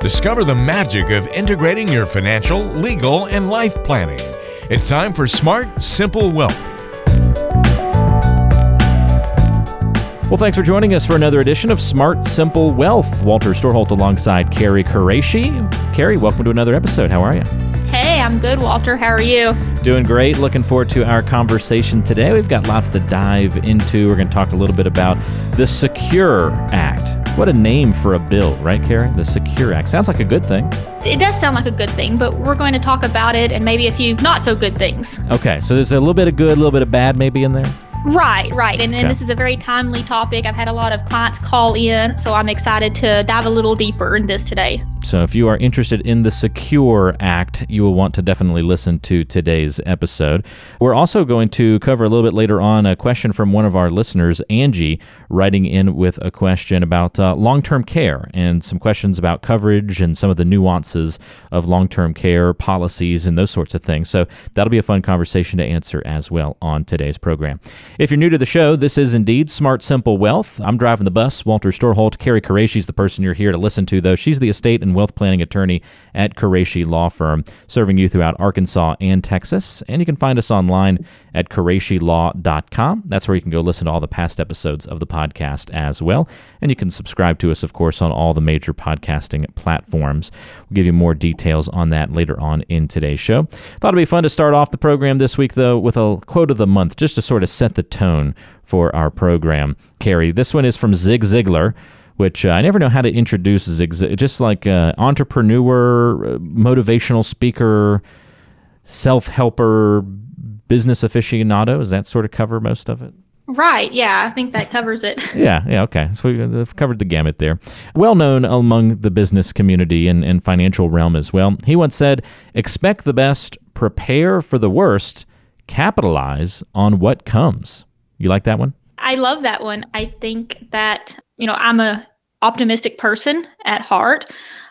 Discover the magic of integrating your financial, legal, and life planning. It's time for Smart, Simple Wealth. Well, thanks for joining us for another edition of Smart Simple Wealth. Walter Storholt alongside Carrie Qureshi. Carrie, welcome to another episode. How are you? Hey, I'm good, Walter. How are you? Doing great. Looking forward to our conversation today. We've got lots to dive into. We're going to talk a little bit about the Secure Act. What a name for a bill, right, Karen? The Secure Act. Sounds like a good thing. It does sound like a good thing, but we're going to talk about it and maybe a few not so good things. Okay, so there's a little bit of good, a little bit of bad maybe in there? Right, right. And, and this is a very timely topic. I've had a lot of clients call in, so I'm excited to dive a little deeper in this today. So, if you are interested in the Secure Act, you will want to definitely listen to today's episode. We're also going to cover a little bit later on a question from one of our listeners, Angie, writing in with a question about uh, long term care and some questions about coverage and some of the nuances of long term care policies and those sorts of things. So, that'll be a fun conversation to answer as well on today's program. If you're new to the show, this is indeed Smart Simple Wealth. I'm driving the bus. Walter Storholt, Carrie is the person you're here to listen to, though. She's the estate and wealth planning attorney at Qureshi Law Firm, serving you throughout Arkansas and Texas. And you can find us online at QureshiLaw.com. That's where you can go listen to all the past episodes of the podcast as well. And you can subscribe to us, of course, on all the major podcasting platforms. We'll give you more details on that later on in today's show. Thought it'd be fun to start off the program this week, though, with a quote of the month, just to sort of set the tone for our program. Carrie, this one is from Zig Ziglar which uh, I never know how to introduce Zig Ziglar. Just like uh, entrepreneur, uh, motivational speaker, self helper, business aficionado. Does that sort of cover most of it? Right. Yeah, I think that covers it. yeah. Yeah. Okay. So we've covered the gamut there. Well known among the business community and, and financial realm as well. He once said, "Expect the best, prepare for the worst, capitalize on what comes." You like that one? I love that one. I think that you know, I'm a optimistic person at heart,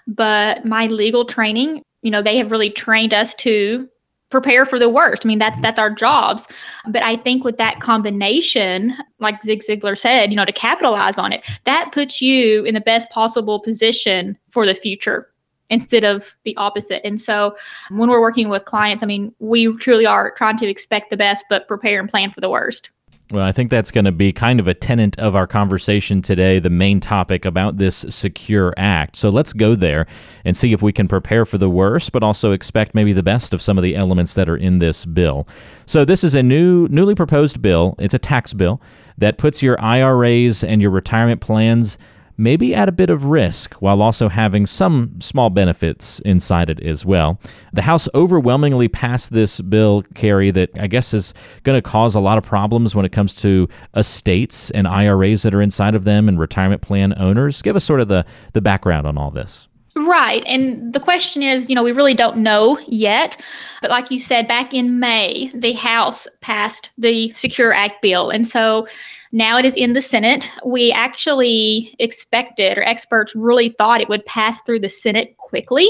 but my legal training, you know, they have really trained us to prepare for the worst. I mean, that's mm-hmm. that's our jobs. But I think with that combination, like Zig Ziglar said, you know, to capitalize on it, that puts you in the best possible position for the future instead of the opposite. And so when we're working with clients, I mean, we truly are trying to expect the best but prepare and plan for the worst. Well, I think that's going to be kind of a tenant of our conversation today, the main topic about this Secure Act. So let's go there and see if we can prepare for the worst, but also expect maybe the best of some of the elements that are in this bill. So this is a new, newly proposed bill. It's a tax bill that puts your IRAs and your retirement plans maybe at a bit of risk while also having some small benefits inside it as well. The House overwhelmingly passed this bill, Carrie, that I guess is going to cause a lot of problems when it comes to estates and IRAs that are inside of them and retirement plan owners. Give us sort of the, the background on all this. Right. And the question is, you know, we really don't know yet. But like you said, back in May, the House passed the Secure Act bill. And so now it is in the Senate. We actually expected, or experts really thought it would pass through the Senate quickly,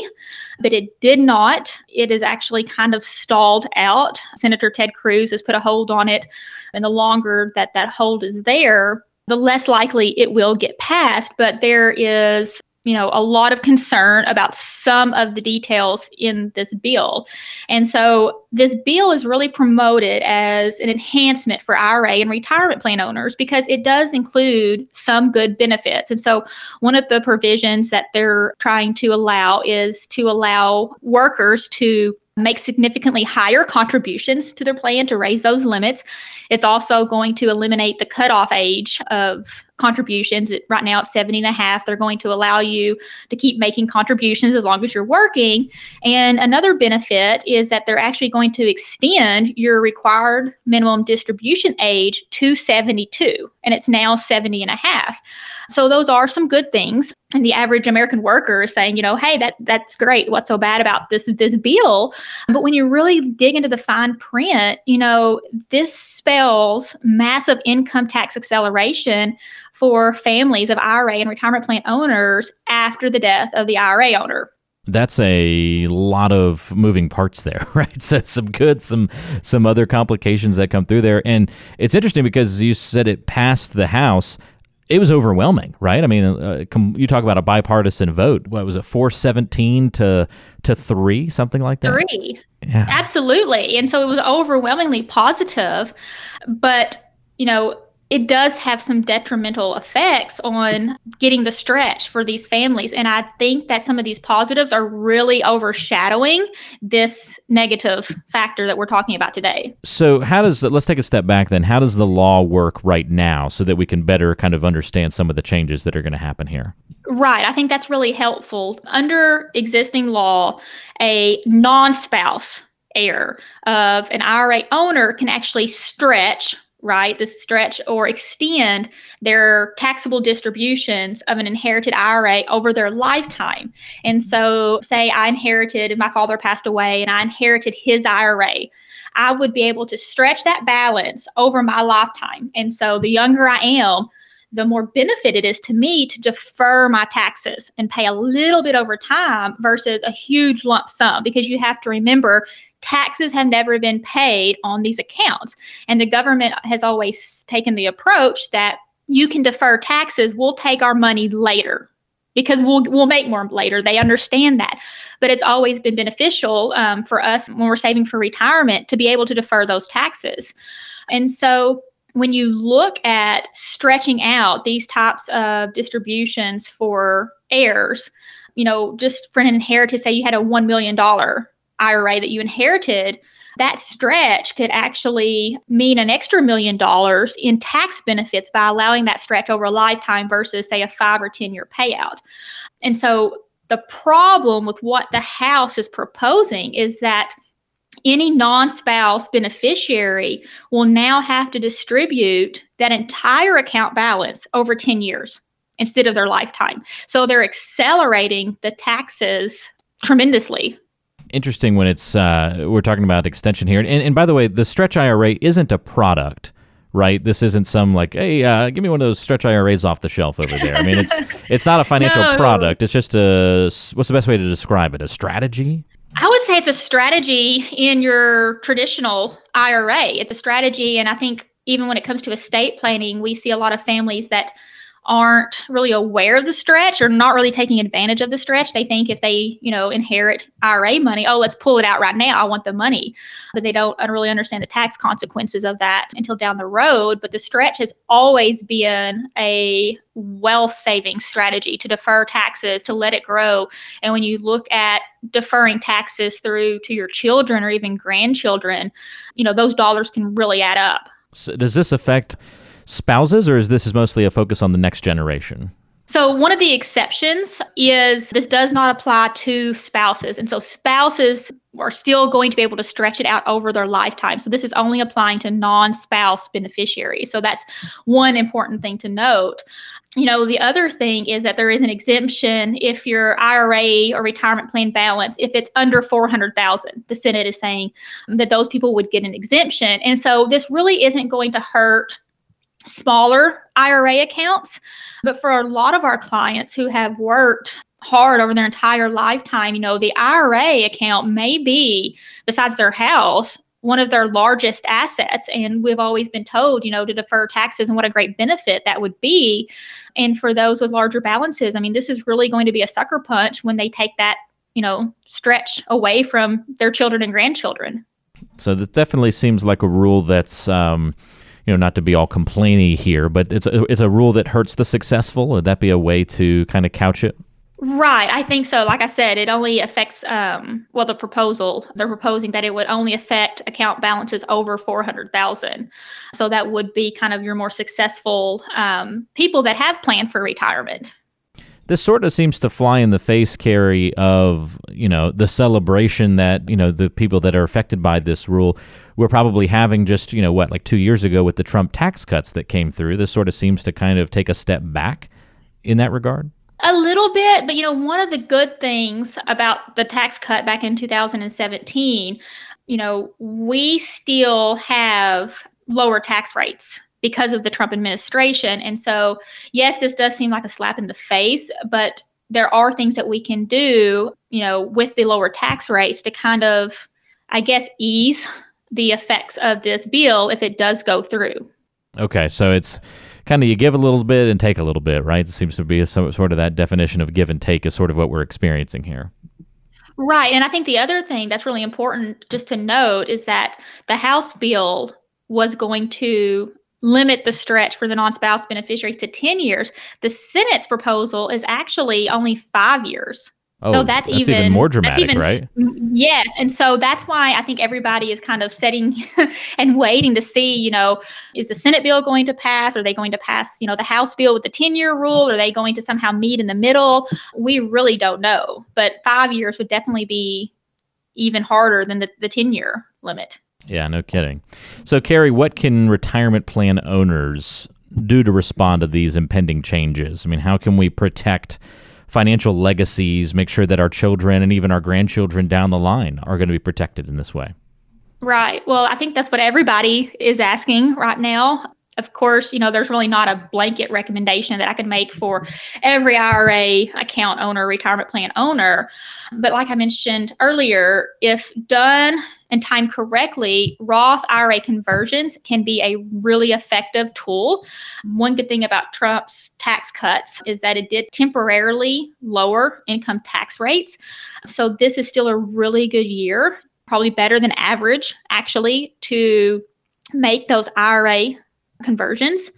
but it did not. It is actually kind of stalled out. Senator Ted Cruz has put a hold on it. And the longer that that hold is there, the less likely it will get passed. But there is you know, a lot of concern about some of the details in this bill. And so this bill is really promoted as an enhancement for IRA and retirement plan owners because it does include some good benefits. And so one of the provisions that they're trying to allow is to allow workers to make significantly higher contributions to their plan to raise those limits. It's also going to eliminate the cutoff age of contributions. Right now it's 70 and a half. They're going to allow you to keep making contributions as long as you're working. And another benefit is that they're actually going to extend your required minimum distribution age to 72, and it's now 70 and a half. So those are some good things. And the average American worker is saying, you know, hey, that that's great. What's so bad about this this bill? But when you really dig into the fine print, you know, this spells massive income tax acceleration for families of IRA and retirement plan owners after the death of the IRA owner that's a lot of moving parts there, right? So some good, some some other complications that come through there, and it's interesting because you said it passed the House. it was overwhelming, right? I mean, uh, com- you talk about a bipartisan vote. What was it, four seventeen to to three, something like that? Three. Yeah. Absolutely. And so it was overwhelmingly positive, but you know, it does have some detrimental effects on getting the stretch for these families. And I think that some of these positives are really overshadowing this negative factor that we're talking about today. So, how does, let's take a step back then. How does the law work right now so that we can better kind of understand some of the changes that are going to happen here? Right. I think that's really helpful. Under existing law, a non spouse heir of an IRA owner can actually stretch right? The stretch or extend their taxable distributions of an inherited IRA over their lifetime. And so, say I inherited, my father passed away, and I inherited his IRA. I would be able to stretch that balance over my lifetime. And so, the younger I am, the more benefit it is to me to defer my taxes and pay a little bit over time versus a huge lump sum because you have to remember taxes have never been paid on these accounts. And the government has always taken the approach that you can defer taxes, we'll take our money later because we'll we'll make more later. They understand that, but it's always been beneficial um, for us when we're saving for retirement to be able to defer those taxes. And so, when you look at stretching out these types of distributions for heirs, you know, just for an inheritance, say you had a one million dollar IRA that you inherited, that stretch could actually mean an extra million dollars in tax benefits by allowing that stretch over a lifetime versus, say, a five or 10 year payout. And so the problem with what the House is proposing is that any non spouse beneficiary will now have to distribute that entire account balance over 10 years instead of their lifetime. So they're accelerating the taxes tremendously interesting when it's uh, we're talking about extension here. And, and by the way, the stretch IRA isn't a product right? This isn't some like, hey, uh, give me one of those stretch IRAs off the shelf over there. I mean, it's it's not a financial no. product. It's just a what's the best way to describe it? A strategy. I would say it's a strategy in your traditional IRA. It's a strategy, and I think even when it comes to estate planning, we see a lot of families that aren't really aware of the stretch or not really taking advantage of the stretch. They think if they, you know, inherit IRA money, oh, let's pull it out right now. I want the money. But they don't really understand the tax consequences of that until down the road. But the stretch has always been a wealth saving strategy to defer taxes, to let it grow. And when you look at deferring taxes through to your children or even grandchildren, you know, those dollars can really add up. So does this affect spouses, or is this is mostly a focus on the next generation? So, one of the exceptions is this does not apply to spouses. And so, spouses are still going to be able to stretch it out over their lifetime. So, this is only applying to non spouse beneficiaries. So, that's one important thing to note. You know, the other thing is that there is an exemption if your IRA or retirement plan balance, if it's under 400,000, the Senate is saying that those people would get an exemption. And so, this really isn't going to hurt smaller IRA accounts. But for a lot of our clients who have worked hard over their entire lifetime, you know, the IRA account may be, besides their house, one of their largest assets. And we've always been told, you know, to defer taxes and what a great benefit that would be. And for those with larger balances, I mean, this is really going to be a sucker punch when they take that, you know, stretch away from their children and grandchildren. So this definitely seems like a rule that's, um, you know, not to be all complainy here, but it's a, it's a rule that hurts the successful. Would that be a way to kind of couch it? Right, I think so. Like I said, it only affects um well the proposal. They're proposing that it would only affect account balances over 400,000. So that would be kind of your more successful um people that have planned for retirement this sort of seems to fly in the face, Carrie, of you know the celebration that you know the people that are affected by this rule we're probably having just you know what like two years ago with the Trump tax cuts that came through. This sort of seems to kind of take a step back in that regard. A little bit, but you know, one of the good things about the tax cut back in 2017, you know, we still have lower tax rates because of the Trump administration. And so, yes, this does seem like a slap in the face, but there are things that we can do, you know, with the lower tax rates to kind of, I guess, ease the effects of this bill if it does go through. Okay, so it's kind of you give a little bit and take a little bit, right? It seems to be some sort of that definition of give and take is sort of what we're experiencing here. Right. And I think the other thing that's really important just to note is that the House bill was going to limit the stretch for the non-spouse beneficiaries to 10 years. The Senate's proposal is actually only 5 years. Oh, so that's, that's even, even more dramatic, even, right? Yes, and so that's why I think everybody is kind of setting and waiting to see, you know, is the Senate bill going to pass? Are they going to pass, you know, the House bill with the ten-year rule? Are they going to somehow meet in the middle? We really don't know, but five years would definitely be even harder than the, the ten-year limit. Yeah, no kidding. So, Carrie, what can retirement plan owners do to respond to these impending changes? I mean, how can we protect? financial legacies, make sure that our children and even our grandchildren down the line are going to be protected in this way. Right. Well, I think that's what everybody is asking right now. Of course, you know, there's really not a blanket recommendation that I could make for every IRA account owner, retirement plan owner. But like I mentioned earlier, if done and timed correctly, Roth IRA conversions can be a really effective tool. One good thing about Trump's tax cuts is that it did temporarily lower income tax rates. So this is still a really good year, probably better than average, actually, to make those IRA conversions.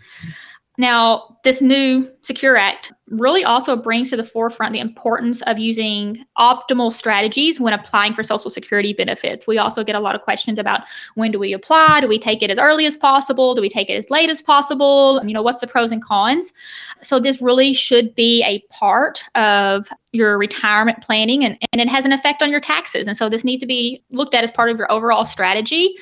Now, this new Secure Act really also brings to the forefront the importance of using optimal strategies when applying for Social Security benefits. We also get a lot of questions about when do we apply? Do we take it as early as possible? Do we take it as late as possible? You know, what's the pros and cons? So, this really should be a part of your retirement planning and, and it has an effect on your taxes. And so, this needs to be looked at as part of your overall strategy.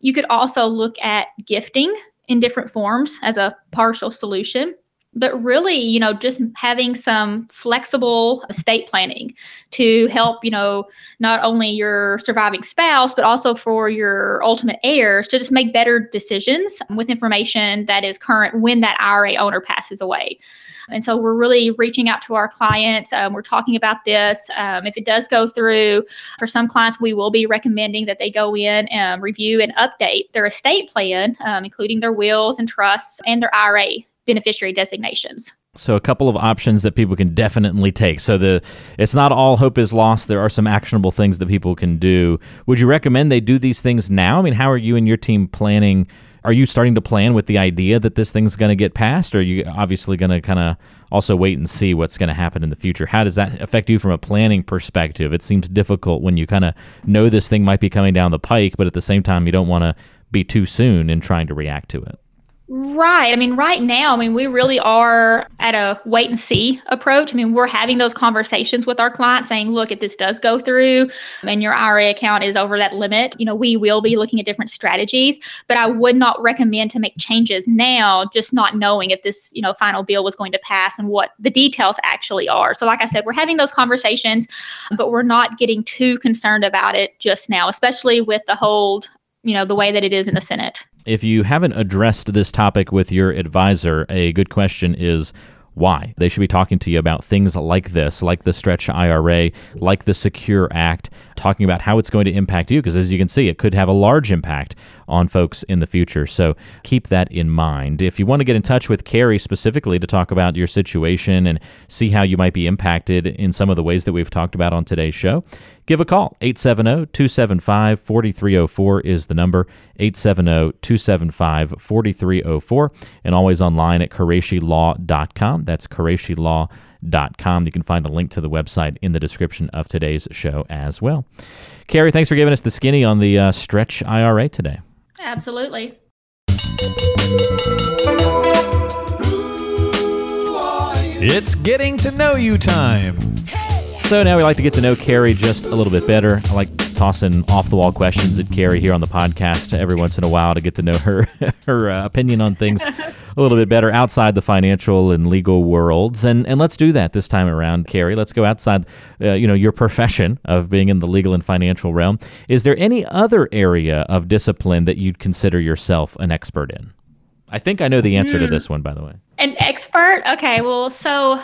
You could also look at gifting in different forms as a partial solution but really you know just having some flexible estate planning to help you know not only your surviving spouse but also for your ultimate heirs to just make better decisions with information that is current when that IRA owner passes away and so we're really reaching out to our clients. Um, we're talking about this. Um, if it does go through, for some clients, we will be recommending that they go in and review and update their estate plan, um, including their wills and trusts and their IRA beneficiary designations. So a couple of options that people can definitely take. So the it's not all hope is lost. There are some actionable things that people can do. Would you recommend they do these things now? I mean, how are you and your team planning are you starting to plan with the idea that this thing's going to get passed or are you obviously going to kind of also wait and see what's going to happen in the future? How does that affect you from a planning perspective? It seems difficult when you kind of know this thing might be coming down the pike but at the same time you don't want to be too soon in trying to react to it Right. I mean, right now, I mean, we really are at a wait and see approach. I mean, we're having those conversations with our clients saying, look, if this does go through and your IRA account is over that limit, you know, we will be looking at different strategies. But I would not recommend to make changes now, just not knowing if this, you know, final bill was going to pass and what the details actually are. So, like I said, we're having those conversations, but we're not getting too concerned about it just now, especially with the hold you know the way that it is in the senate if you haven't addressed this topic with your advisor, a good question is why. They should be talking to you about things like this, like the Stretch IRA, like the Secure Act, talking about how it's going to impact you, because as you can see, it could have a large impact on folks in the future. So keep that in mind. If you want to get in touch with Carrie specifically to talk about your situation and see how you might be impacted in some of the ways that we've talked about on today's show, give a call. 870 275 4304 is the number 870 275 4304, and always online at QureshiLaw.com. That's QureshiLaw.com. You can find a link to the website in the description of today's show as well. Carrie, thanks for giving us the skinny on the uh, Stretch IRA today. Absolutely. It's getting to know you time. So now we like to get to know Carrie just a little bit better. I like tossing off the wall questions at Carrie here on the podcast every once in a while to get to know her her uh, opinion on things a little bit better outside the financial and legal worlds. And and let's do that this time around, Carrie. Let's go outside, uh, you know, your profession of being in the legal and financial realm. Is there any other area of discipline that you'd consider yourself an expert in? I think I know the answer mm. to hmm. this one, by the way. An expert? Okay, well, so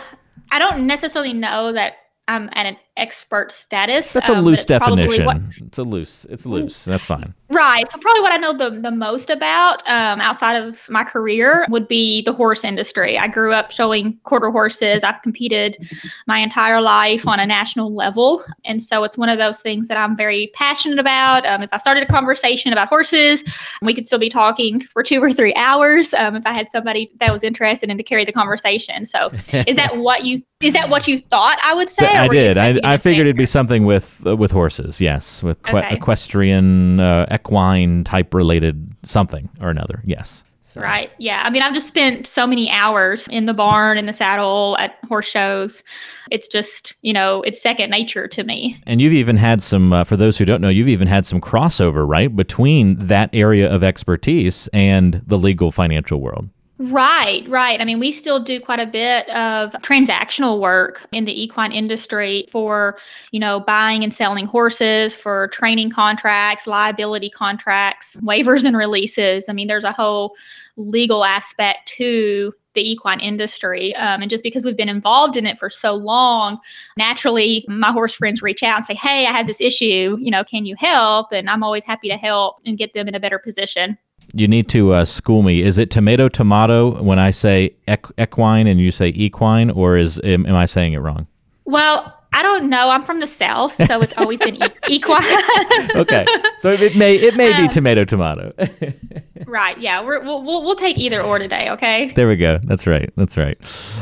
I don't necessarily know that I'm an expert status. That's a um, loose definition. what- it's a loose. It's loose. That's fine. Right. So probably what I know the, the most about um, outside of my career would be the horse industry. I grew up showing quarter horses. I've competed my entire life on a national level. And so it's one of those things that I'm very passionate about. Um, if I started a conversation about horses, we could still be talking for two or three hours um, if I had somebody that was interested in to carry the conversation. So is that what you is that what you thought I would say? I did. I, I figured it'd be something with uh, with horses. Yes, with que- Okay. equestrian, uh, equine type related something or another. Yes. So- Right. Yeah. I mean, I've just spent so many hours in the barn, in the saddle, at horse shows. It's just, you know, it's second nature to me. And you've even had some, uh, for those who don't know, you've even had some crossover, right, between that area of expertise and the legal financial world. Right, right. I mean, we still do quite a bit of transactional work in the equine industry for, you know, buying and selling horses, for training contracts, liability contracts, waivers and releases. I mean, there's a whole legal aspect to the equine industry. Um, and just because we've been involved in it for so long, naturally, my horse friends reach out and say, Hey, I have this issue, you know, can you help? And I'm always happy to help and get them in a better position. You need to uh, school me. Is it tomato tomato when I say equ- equine and you say equine, or is am, am I saying it wrong? Well, I don't know. I'm from the South, so it's always been e- equine. Okay, so it may it may be Um, tomato tomato. right. Yeah. We're, we'll, we'll, we'll take either or today. Okay. There we go. That's right. That's right.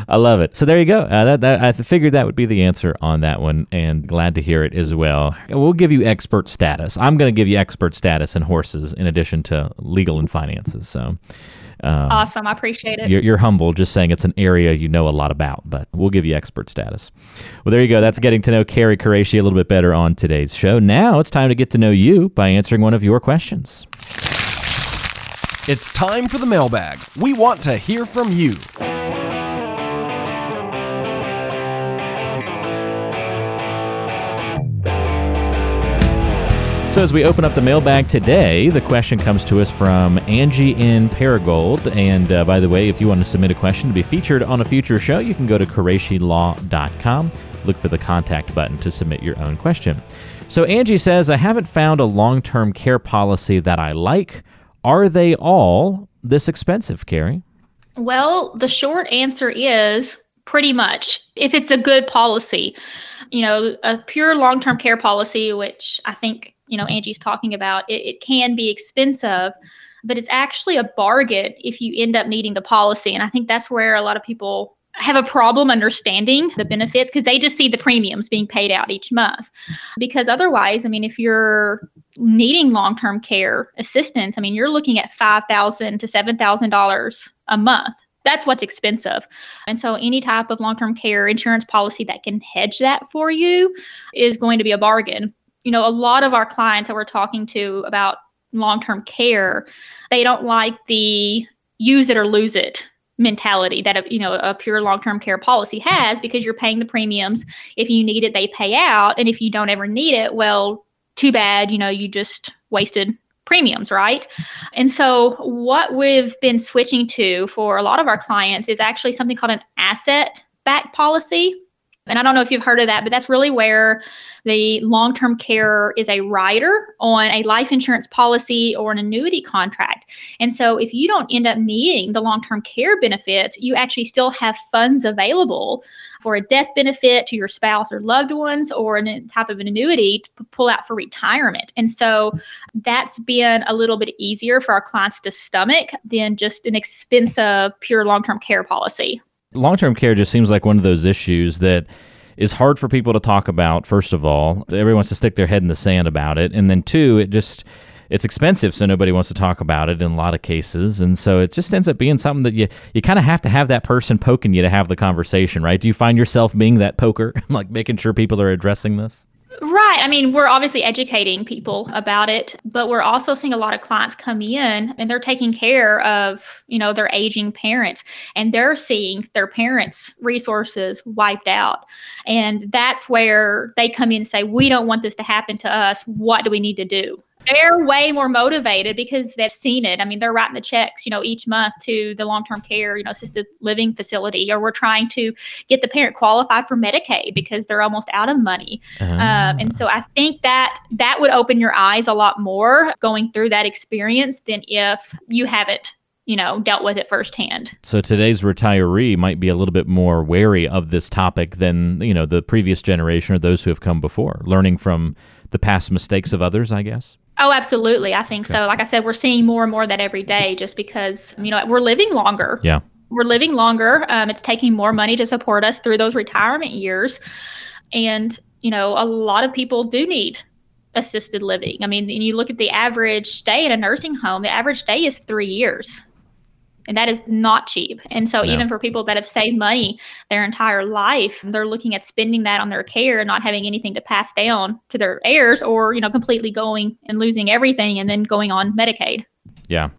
I love it. So there you go. Uh, that, that I figured that would be the answer on that one, and glad to hear it as well. We'll give you expert status. I'm going to give you expert status in horses in addition to legal and finances. So um, Awesome. I appreciate it. you're, you're humble, just saying it's an area you know a lot about, but we'll give you expert status. Well, there you go. That's getting to know Carrie Qureshi a little bit better on today's show. Now it's time to get to know you by answering one of your questions. It's time for the mailbag. We want to hear from you. So as we open up the mailbag today, the question comes to us from Angie in Paragould. And uh, by the way, if you want to submit a question to be featured on a future show, you can go to QureshiLaw.com. Look for the contact button to submit your own question. So Angie says, I haven't found a long-term care policy that I like. Are they all this expensive, Carrie? Well, the short answer is pretty much if it's a good policy. You know, a pure long term care policy, which I think, you know, Angie's talking about, it, it can be expensive, but it's actually a bargain if you end up needing the policy. And I think that's where a lot of people have a problem understanding the benefits because they just see the premiums being paid out each month. Because otherwise, I mean, if you're needing long-term care assistance, I mean, you're looking at five thousand to seven thousand dollars a month. That's what's expensive. And so any type of long-term care insurance policy that can hedge that for you is going to be a bargain. You know, a lot of our clients that we're talking to about long-term care, they don't like the use it or lose it mentality that a, you know a pure long-term care policy has because you're paying the premiums. If you need it they pay out. And if you don't ever need it well too bad you know you just wasted premiums right? And so what we've been switching to for a lot of our clients is actually something called an asset back policy and I don't know if you've heard of that, but that's really where the long term care is a rider on a life insurance policy or an annuity contract. And so if you don't end up needing the long term care benefits, you actually still have funds available for a death benefit to your spouse or loved ones or a uh, type of an annuity to pull out for retirement. And so that's been a little bit easier for our clients to stomach than just an expensive pure long term care policy. Long term care just seems like one of those issues that is hard for people to talk about. First of all, everyone wants to stick their head in the sand about it, and then two, it just it's expensive, so nobody wants to talk about it in a lot of cases, and so it just ends up being something that you you kind of have to have that person poking you to have the conversation, right? Do you find yourself being that poker, like making sure people are addressing this? Right. I mean, we're obviously educating people about it, but we're also seeing a lot of clients come in and they're taking care of, you know, their aging parents and they're seeing their parents' resources wiped out. And that's where they come in and say, "We don't want this to happen to us. What do we need to do?" They're way more motivated because they've seen it. I mean, they're writing the checks, you know, each month to the long-term care, you know, assisted living facility, or we're trying to get the parent qualified for Medicaid because they're almost out of money. Um, and so I think that that would open your eyes a lot more going through that experience than if you haven't you know, dealt with it firsthand. So today's retiree might be a little bit more wary of this topic than, you know, the previous generation or those who have come before, learning from the past mistakes of others, I guess. Oh, absolutely. I think so. Like I said, we're seeing more and more of that every day just because, you know, we're living longer. Yeah. We're living longer. Um, it's taking more money to support us through those retirement years. And, you know, a lot of people do need assisted living. I mean, and you look at the average stay in a nursing home, the average stay is three years and that is not cheap. And so, no. even for people that have saved money their entire life, they're looking at spending that on their care and not having anything to pass down to their heirs, or you know, completely going and losing everything and then going on Medicaid. Yeah.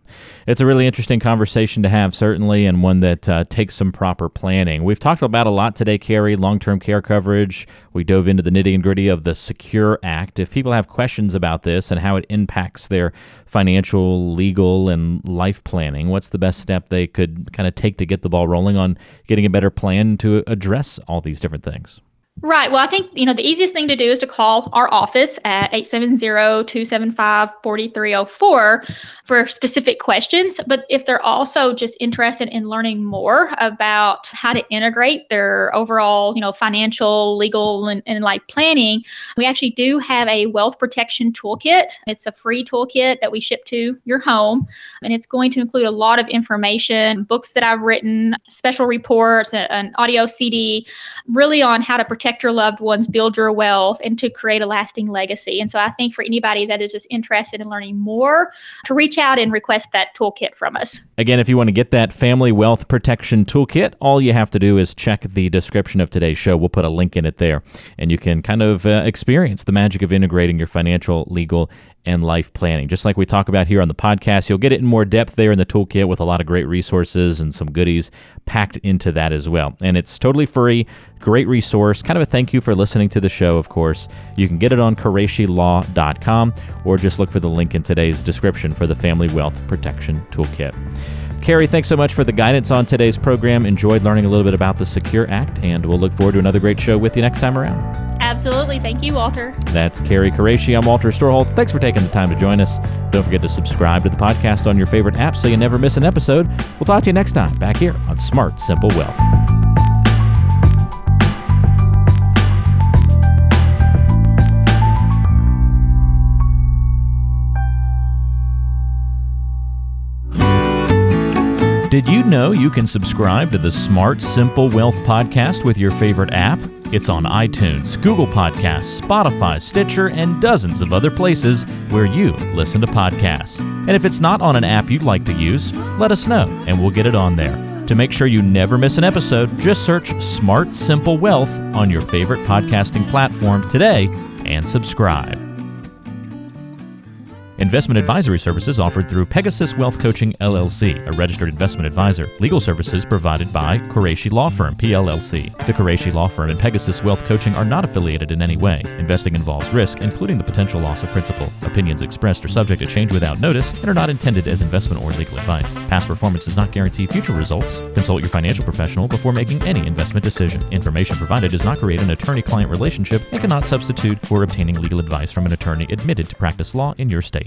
It's a really interesting conversation to have, certainly, and one that uh, takes some proper planning. We've talked about a lot today, Carrie long term care coverage. We dove into the nitty and gritty of the Secure Act. If people have questions about this and how it impacts their financial, legal, and life planning, what's the best step they could kind of take to get the ball rolling on getting a better plan to address all these different things? Right. Well, I think, you know, the easiest thing to do is to call our office at 870-275-4304 for specific questions. But if they're also just interested in learning more about how to integrate their overall, you know, financial, legal, and, and life planning, we actually do have a wealth protection toolkit. It's a free toolkit that we ship to your home. And it's going to include a lot of information, books that I've written, special reports, an audio CD, really on how to protect protect your loved ones, build your wealth, and to create a lasting legacy. And so I think for anybody that is just interested in learning more, to reach out and request that toolkit from us. Again, if you want to get that family wealth protection toolkit, all you have to do is check the description of today's show. We'll put a link in it there, and you can kind of uh, experience the magic of integrating your financial, legal, and life planning. Just like we talk about here on the podcast, you'll get it in more depth there in the toolkit with a lot of great resources and some goodies packed into that as well. And it's totally free, great resource. Kind of a thank you for listening to the show, of course. You can get it on QureshiLaw.com or just look for the link in today's description for the Family Wealth Protection Toolkit. Carrie, thanks so much for the guidance on today's program. Enjoyed learning a little bit about the Secure Act, and we'll look forward to another great show with you next time around. Absolutely. Thank you, Walter. That's Carrie Qureshi. I'm Walter Storholt. Thanks for taking the time to join us. Don't forget to subscribe to the podcast on your favorite app so you never miss an episode. We'll talk to you next time back here on Smart Simple Wealth. Did you know you can subscribe to the Smart Simple Wealth podcast with your favorite app? It's on iTunes, Google Podcasts, Spotify, Stitcher, and dozens of other places where you listen to podcasts. And if it's not on an app you'd like to use, let us know and we'll get it on there. To make sure you never miss an episode, just search Smart Simple Wealth on your favorite podcasting platform today and subscribe. Investment advisory services offered through Pegasus Wealth Coaching LLC, a registered investment advisor. Legal services provided by Qureshi Law Firm PLLC. The Qureshi Law Firm and Pegasus Wealth Coaching are not affiliated in any way. Investing involves risk, including the potential loss of principal. Opinions expressed are subject to change without notice and are not intended as investment or legal advice. Past performance does not guarantee future results. Consult your financial professional before making any investment decision. Information provided does not create an attorney-client relationship and cannot substitute for obtaining legal advice from an attorney admitted to practice law in your state.